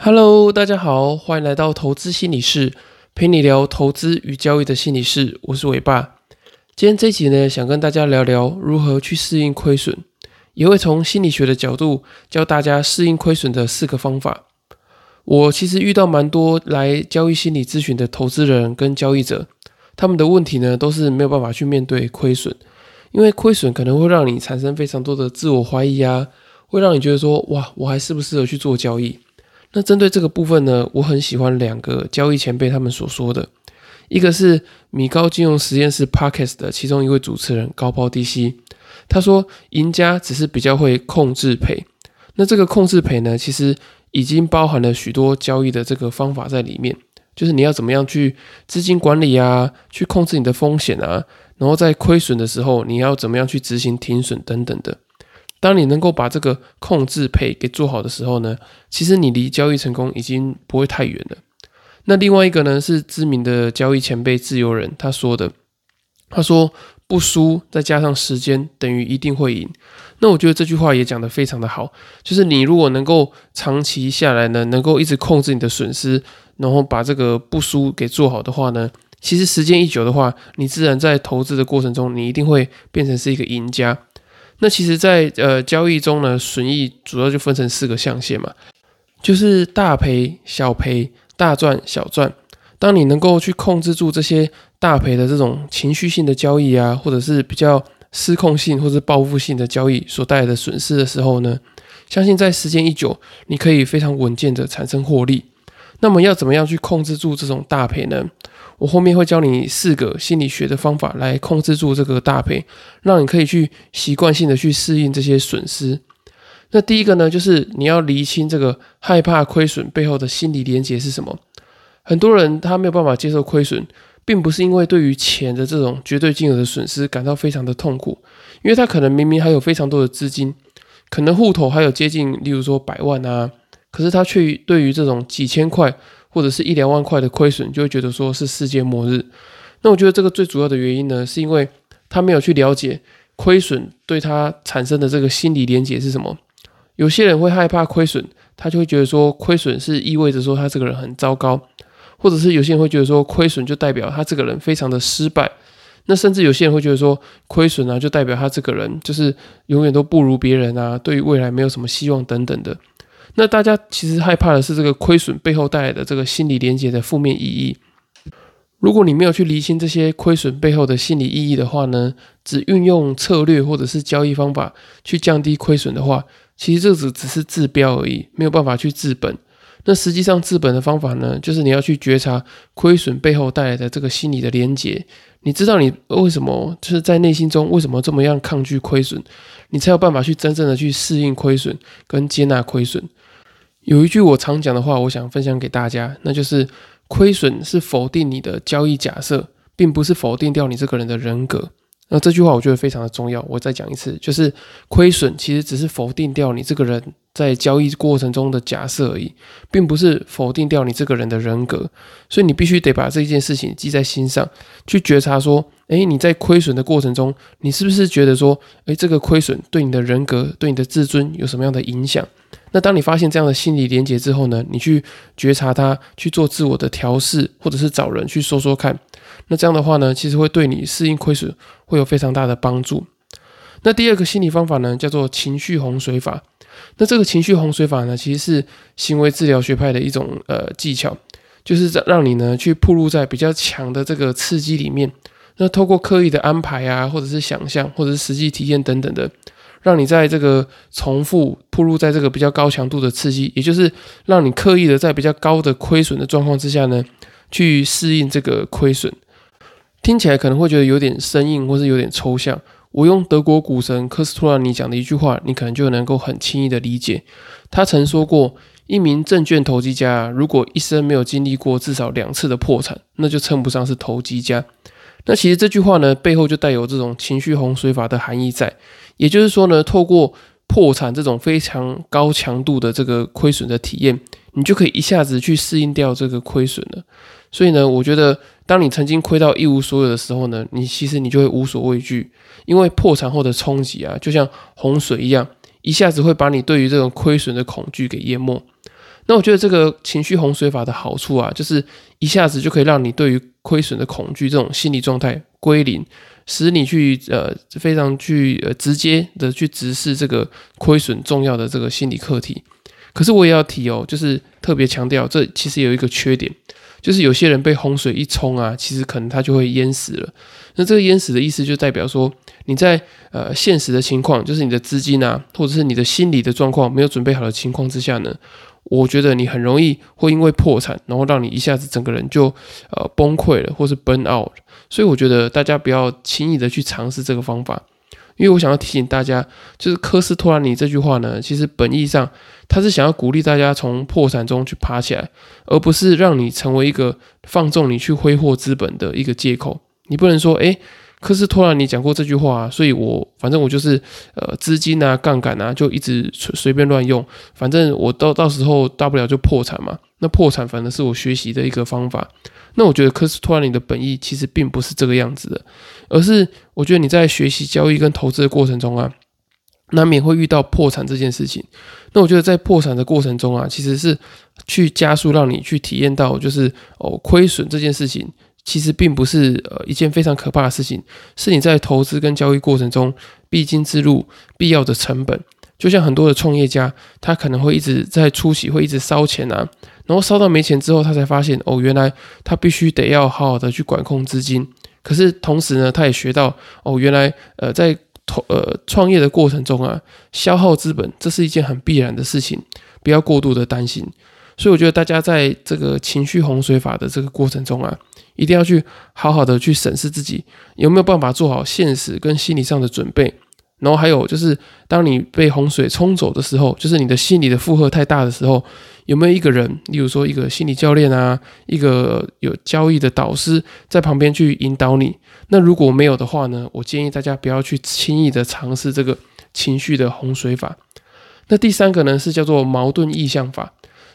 Hello，大家好，欢迎来到投资心理室，陪你聊投资与交易的心理室。我是伟爸。今天这一集呢，想跟大家聊聊如何去适应亏损，也会从心理学的角度教大家适应亏损的四个方法。我其实遇到蛮多来交易心理咨询的投资人跟交易者，他们的问题呢，都是没有办法去面对亏损，因为亏损可能会让你产生非常多的自我怀疑啊，会让你觉得说，哇，我还适不适合去做交易？那针对这个部分呢，我很喜欢两个交易前辈他们所说的，一个是米高金融实验室 Parkes 的其中一位主持人高抛低吸，他说赢家只是比较会控制赔，那这个控制赔呢，其实已经包含了许多交易的这个方法在里面，就是你要怎么样去资金管理啊，去控制你的风险啊，然后在亏损的时候，你要怎么样去执行停损等等的。当你能够把这个控制配给做好的时候呢，其实你离交易成功已经不会太远了。那另外一个呢是知名的交易前辈自由人他说的，他说不输再加上时间等于一定会赢。那我觉得这句话也讲得非常的好，就是你如果能够长期下来呢，能够一直控制你的损失，然后把这个不输给做好的话呢，其实时间一久的话，你自然在投资的过程中，你一定会变成是一个赢家。那其实，在呃交易中呢，损益主要就分成四个象限嘛，就是大赔、小赔、大赚、小赚。当你能够去控制住这些大赔的这种情绪性的交易啊，或者是比较失控性或者报复性的交易所带来的损失的时候呢，相信在时间一久，你可以非常稳健的产生获利。那么要怎么样去控制住这种大赔呢？我后面会教你四个心理学的方法来控制住这个大赔，让你可以去习惯性的去适应这些损失。那第一个呢，就是你要厘清这个害怕亏损背后的心理连结是什么。很多人他没有办法接受亏损，并不是因为对于钱的这种绝对金额的损失感到非常的痛苦，因为他可能明明还有非常多的资金，可能户头还有接近，例如说百万啊，可是他却对于这种几千块。或者是一两万块的亏损，就会觉得说是世界末日。那我觉得这个最主要的原因呢，是因为他没有去了解亏损对他产生的这个心理连结是什么。有些人会害怕亏损，他就会觉得说亏损是意味着说他这个人很糟糕，或者是有些人会觉得说亏损就代表他这个人非常的失败。那甚至有些人会觉得说亏损啊，就代表他这个人就是永远都不如别人啊，对于未来没有什么希望等等的。那大家其实害怕的是这个亏损背后带来的这个心理连接的负面意义。如果你没有去厘清这些亏损背后的心理意义的话呢，只运用策略或者是交易方法去降低亏损的话，其实这只只是治标而已，没有办法去治本。那实际上治本的方法呢，就是你要去觉察亏损背后带来的这个心理的连结。你知道你为什么就是在内心中为什么这么样抗拒亏损，你才有办法去真正的去适应亏损跟接纳亏损。有一句我常讲的话，我想分享给大家，那就是亏损是否定你的交易假设，并不是否定掉你这个人的人格。那这句话我觉得非常的重要，我再讲一次，就是亏损其实只是否定掉你这个人在交易过程中的假设而已，并不是否定掉你这个人的人格。所以你必须得把这件事情记在心上，去觉察说，诶，你在亏损的过程中，你是不是觉得说，诶，这个亏损对你的人格、对你的自尊有什么样的影响？那当你发现这样的心理连结之后呢，你去觉察它，去做自我的调试，或者是找人去说说看。那这样的话呢，其实会对你适应亏损会有非常大的帮助。那第二个心理方法呢，叫做情绪洪水法。那这个情绪洪水法呢，其实是行为治疗学派的一种呃技巧，就是在让你呢去暴露在比较强的这个刺激里面。那透过刻意的安排啊，或者是想象，或者是实际体验等等的，让你在这个重复暴露在这个比较高强度的刺激，也就是让你刻意的在比较高的亏损的状况之下呢，去适应这个亏损。听起来可能会觉得有点生硬，或是有点抽象。我用德国股神科斯托兰尼讲的一句话，你可能就能够很轻易的理解。他曾说过，一名证券投机家如果一生没有经历过至少两次的破产，那就称不上是投机家。那其实这句话呢，背后就带有这种情绪洪水法的含义在。也就是说呢，透过破产这种非常高强度的这个亏损的体验，你就可以一下子去适应掉这个亏损了。所以呢，我觉得。当你曾经亏到一无所有的时候呢，你其实你就会无所畏惧，因为破产后的冲击啊，就像洪水一样，一下子会把你对于这种亏损的恐惧给淹没。那我觉得这个情绪洪水法的好处啊，就是一下子就可以让你对于亏损的恐惧这种心理状态归零，使你去呃非常去呃直接的去直视这个亏损重要的这个心理课题。可是我也要提哦，就是特别强调，这其实有一个缺点，就是有些人被洪水一冲啊，其实可能他就会淹死了。那这个淹死的意思就代表说，你在呃现实的情况，就是你的资金啊，或者是你的心理的状况没有准备好的情况之下呢。我觉得你很容易会因为破产，然后让你一下子整个人就呃崩溃了，或是 burn out。所以我觉得大家不要轻易的去尝试这个方法，因为我想要提醒大家，就是科斯托兰尼这句话呢，其实本意上他是想要鼓励大家从破产中去爬起来，而不是让你成为一个放纵你去挥霍资本的一个借口。你不能说，诶。科斯托兰尼讲过这句话，所以我反正我就是呃资金啊杠杆啊就一直随随便乱用，反正我到到时候大不了就破产嘛。那破产反正是我学习的一个方法。那我觉得科斯托兰尼的本意其实并不是这个样子的，而是我觉得你在学习交易跟投资的过程中啊，难免会遇到破产这件事情。那我觉得在破产的过程中啊，其实是去加速让你去体验到就是哦亏损这件事情。其实并不是呃一件非常可怕的事情，是你在投资跟交易过程中必经之路、必要的成本。就像很多的创业家，他可能会一直在初期会一直烧钱啊，然后烧到没钱之后，他才发现哦，原来他必须得要好好的去管控资金。可是同时呢，他也学到哦，原来呃在投呃创业的过程中啊，消耗资本这是一件很必然的事情，不要过度的担心。所以我觉得大家在这个情绪洪水法的这个过程中啊。一定要去好好的去审视自己有没有办法做好现实跟心理上的准备，然后还有就是，当你被洪水冲走的时候，就是你的心理的负荷太大的时候，有没有一个人，例如说一个心理教练啊，一个有交易的导师在旁边去引导你？那如果没有的话呢，我建议大家不要去轻易的尝试这个情绪的洪水法。那第三个呢是叫做矛盾意向法。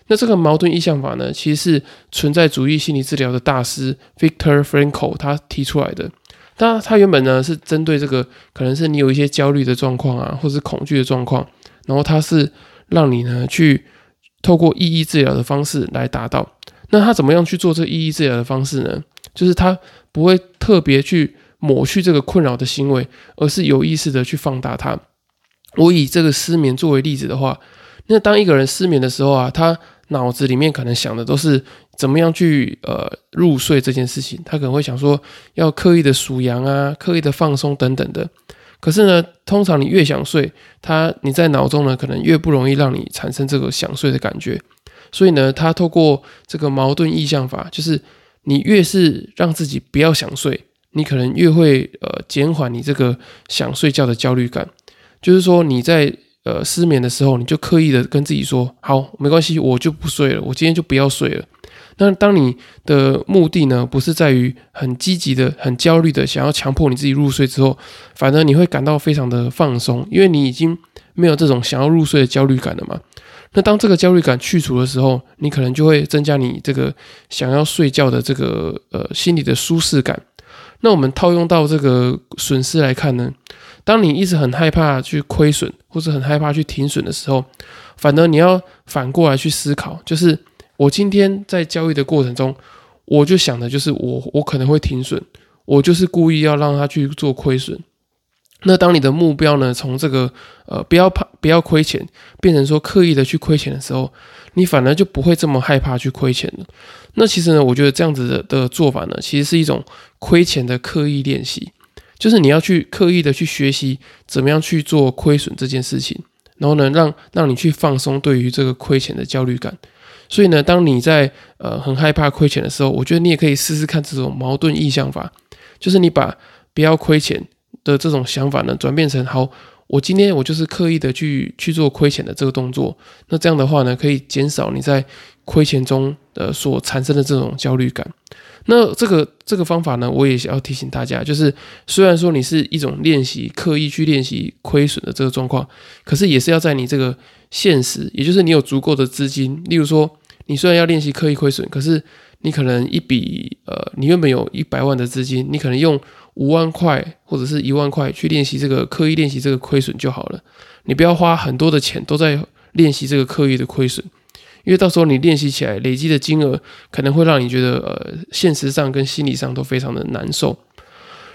那这个矛盾意向法呢，其实是存在主义心理治疗的大师 Victor Frankl 他提出来的。他他原本呢是针对这个，可能是你有一些焦虑的状况啊，或是恐惧的状况，然后他是让你呢去透过意义治疗的方式来达到。那他怎么样去做这意义治疗的方式呢？就是他不会特别去抹去这个困扰的行为，而是有意识的去放大它。我以这个失眠作为例子的话，那当一个人失眠的时候啊，他脑子里面可能想的都是怎么样去呃入睡这件事情，他可能会想说要刻意的数羊啊，刻意的放松等等的。可是呢，通常你越想睡，他你在脑中呢可能越不容易让你产生这个想睡的感觉。所以呢，他透过这个矛盾意向法，就是你越是让自己不要想睡，你可能越会呃减缓你这个想睡觉的焦虑感。就是说你在。呃，失眠的时候，你就刻意的跟自己说：“好，没关系，我就不睡了，我今天就不要睡了。”那当你的目的呢，不是在于很积极的、很焦虑的想要强迫你自己入睡之后，反而你会感到非常的放松，因为你已经没有这种想要入睡的焦虑感了嘛。那当这个焦虑感去除的时候，你可能就会增加你这个想要睡觉的这个呃心理的舒适感。那我们套用到这个损失来看呢？当你一直很害怕去亏损，或者很害怕去停损的时候，反而你要反过来去思考，就是我今天在交易的过程中，我就想的就是我我可能会停损，我就是故意要让他去做亏损。那当你的目标呢，从这个呃不要怕不要亏钱，变成说刻意的去亏钱的时候，你反而就不会这么害怕去亏钱了。那其实呢，我觉得这样子的的做法呢，其实是一种亏钱的刻意练习。就是你要去刻意的去学习怎么样去做亏损这件事情，然后呢，让让你去放松对于这个亏钱的焦虑感。所以呢，当你在呃很害怕亏钱的时候，我觉得你也可以试试看这种矛盾意向法，就是你把不要亏钱的这种想法呢，转变成好，我今天我就是刻意的去去做亏钱的这个动作。那这样的话呢，可以减少你在亏钱中呃所产生的这种焦虑感。那这个这个方法呢，我也要提醒大家，就是虽然说你是一种练习，刻意去练习亏损的这个状况，可是也是要在你这个现实，也就是你有足够的资金。例如说，你虽然要练习刻意亏损，可是你可能一笔呃，你原本有一百万的资金，你可能用五万块或者是一万块去练习这个刻意练习这个亏损就好了。你不要花很多的钱都在练习这个刻意的亏损。因为到时候你练习起来累积的金额可能会让你觉得呃，现实上跟心理上都非常的难受。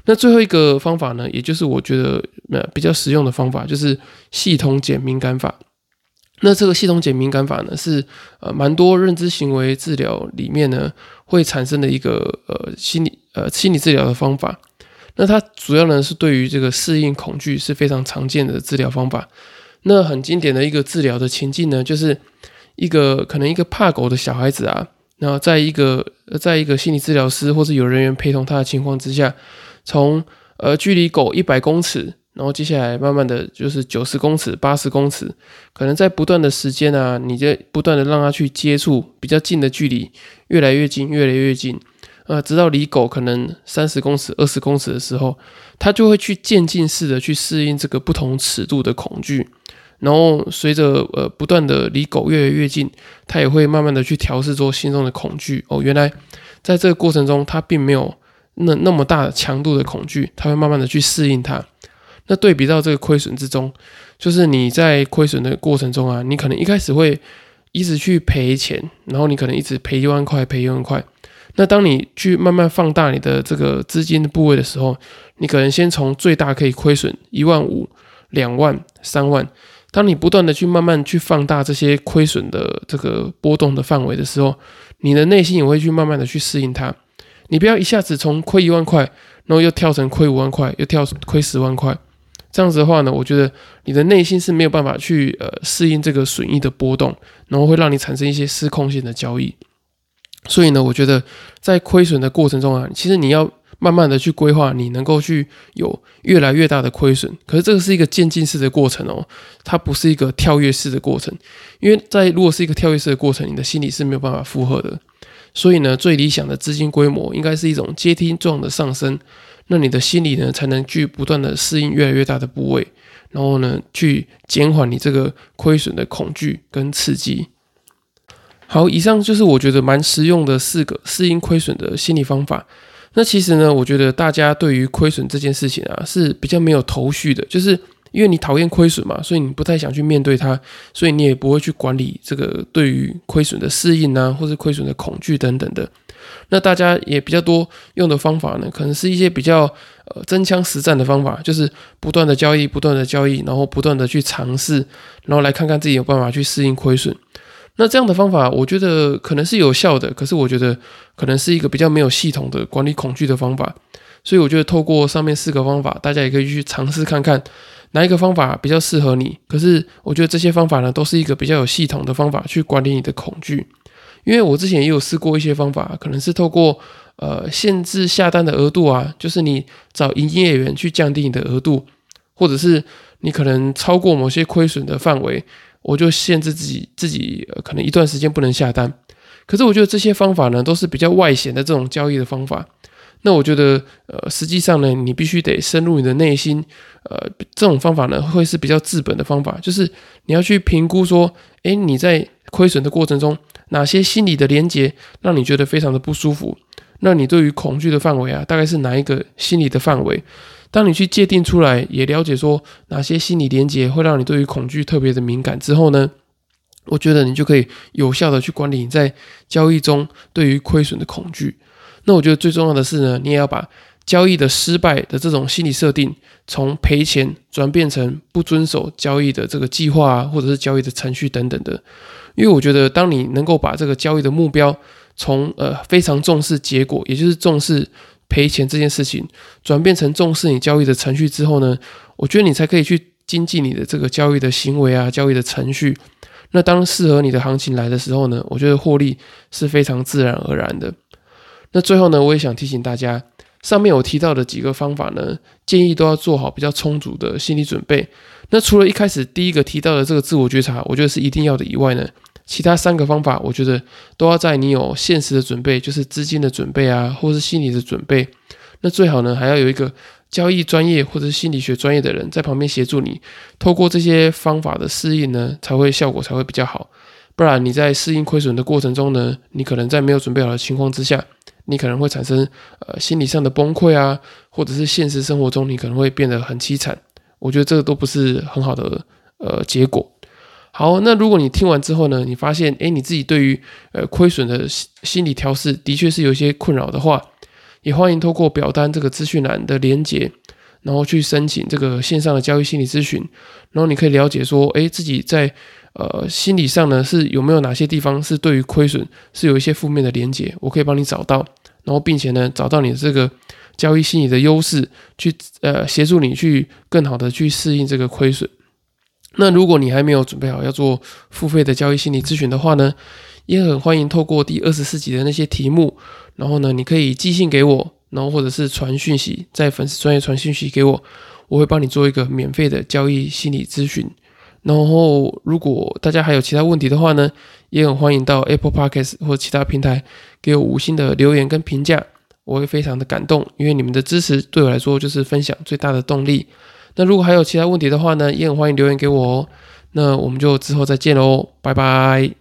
那最后一个方法呢，也就是我觉得呃比较实用的方法，就是系统减敏感法。那这个系统减敏感法呢，是呃蛮多认知行为治疗里面呢会产生的一个呃心理呃心理治疗的方法。那它主要呢是对于这个适应恐惧是非常常见的治疗方法。那很经典的一个治疗的情境呢，就是一个可能一个怕狗的小孩子啊，然后在一个在一个心理治疗师或者有人员陪同他的情况之下，从呃距离狗一百公尺。然后接下来慢慢的就是九十公尺、八十公尺，可能在不断的时间啊，你就不断的让它去接触比较近的距离，越来越近，越来越近，呃，直到离狗可能三十公尺、二十公尺的时候，它就会去渐进式的去适应这个不同尺度的恐惧，然后随着呃不断的离狗越来越近，它也会慢慢的去调试做心中的恐惧。哦，原来在这个过程中，它并没有那那么大强度的恐惧，它会慢慢的去适应它。那对比到这个亏损之中，就是你在亏损的过程中啊，你可能一开始会一直去赔钱，然后你可能一直赔一万块，赔一万块。那当你去慢慢放大你的这个资金的部位的时候，你可能先从最大可以亏损一万五、两万、三万。当你不断的去慢慢去放大这些亏损的这个波动的范围的时候，你的内心也会去慢慢的去适应它。你不要一下子从亏一万块，然后又跳成亏五万块，又跳亏十万块。这样子的话呢，我觉得你的内心是没有办法去呃适应这个损益的波动，然后会让你产生一些失控性的交易。所以呢，我觉得在亏损的过程中啊，其实你要慢慢的去规划，你能够去有越来越大的亏损。可是这个是一个渐进式的过程哦，它不是一个跳跃式的过程。因为在如果是一个跳跃式的过程，你的心理是没有办法负荷的。所以呢，最理想的资金规模应该是一种阶梯状的上升。那你的心理呢，才能去不断的适应越来越大的部位，然后呢，去减缓你这个亏损的恐惧跟刺激。好，以上就是我觉得蛮实用的四个适应亏损的心理方法。那其实呢，我觉得大家对于亏损这件事情啊，是比较没有头绪的，就是因为你讨厌亏损嘛，所以你不太想去面对它，所以你也不会去管理这个对于亏损的适应啊，或是亏损的恐惧等等的。那大家也比较多用的方法呢，可能是一些比较呃真枪实战的方法，就是不断的交易，不断的交易，然后不断的去尝试，然后来看看自己有办法去适应亏损。那这样的方法，我觉得可能是有效的，可是我觉得可能是一个比较没有系统的管理恐惧的方法。所以我觉得透过上面四个方法，大家也可以去尝试看看哪一个方法比较适合你。可是我觉得这些方法呢，都是一个比较有系统的方法去管理你的恐惧。因为我之前也有试过一些方法，可能是透过呃限制下单的额度啊，就是你找营业员去降低你的额度，或者是你可能超过某些亏损的范围，我就限制自己自己可能一段时间不能下单。可是我觉得这些方法呢，都是比较外显的这种交易的方法。那我觉得呃实际上呢，你必须得深入你的内心，呃这种方法呢会是比较治本的方法，就是你要去评估说，诶，你在亏损的过程中。哪些心理的连接让你觉得非常的不舒服？那你对于恐惧的范围啊，大概是哪一个心理的范围？当你去界定出来，也了解说哪些心理连接会让你对于恐惧特别的敏感之后呢，我觉得你就可以有效的去管理你在交易中对于亏损的恐惧。那我觉得最重要的是呢，你也要把交易的失败的这种心理设定，从赔钱转变成不遵守交易的这个计划啊，或者是交易的程序等等的。因为我觉得，当你能够把这个交易的目标从呃非常重视结果，也就是重视赔钱这件事情，转变成重视你交易的程序之后呢，我觉得你才可以去精进你的这个交易的行为啊，交易的程序。那当适合你的行情来的时候呢，我觉得获利是非常自然而然的。那最后呢，我也想提醒大家，上面我提到的几个方法呢，建议都要做好比较充足的心理准备。那除了一开始第一个提到的这个自我觉察，我觉得是一定要的以外呢。其他三个方法，我觉得都要在你有现实的准备，就是资金的准备啊，或是心理的准备。那最好呢，还要有一个交易专业或者心理学专业的人在旁边协助你，透过这些方法的适应呢，才会效果才会比较好。不然你在适应亏损的过程中呢，你可能在没有准备好的情况之下，你可能会产生呃心理上的崩溃啊，或者是现实生活中你可能会变得很凄惨。我觉得这个都不是很好的呃结果。好，那如果你听完之后呢，你发现诶你自己对于呃亏损的心理调试的确是有一些困扰的话，也欢迎透过表单这个资讯栏的连接，然后去申请这个线上的交易心理咨询，然后你可以了解说，诶自己在呃心理上呢是有没有哪些地方是对于亏损是有一些负面的连接，我可以帮你找到，然后并且呢找到你这个交易心理的优势，去呃协助你去更好的去适应这个亏损。那如果你还没有准备好要做付费的交易心理咨询的话呢，也很欢迎透过第二十四集的那些题目，然后呢，你可以寄信给我，然后或者是传讯息，在粉丝专业传讯息给我，我会帮你做一个免费的交易心理咨询。然后，如果大家还有其他问题的话呢，也很欢迎到 Apple Podcast 或其他平台给我五星的留言跟评价，我会非常的感动，因为你们的支持对我来说就是分享最大的动力。那如果还有其他问题的话呢，也很欢迎留言给我哦。那我们就之后再见喽，拜拜。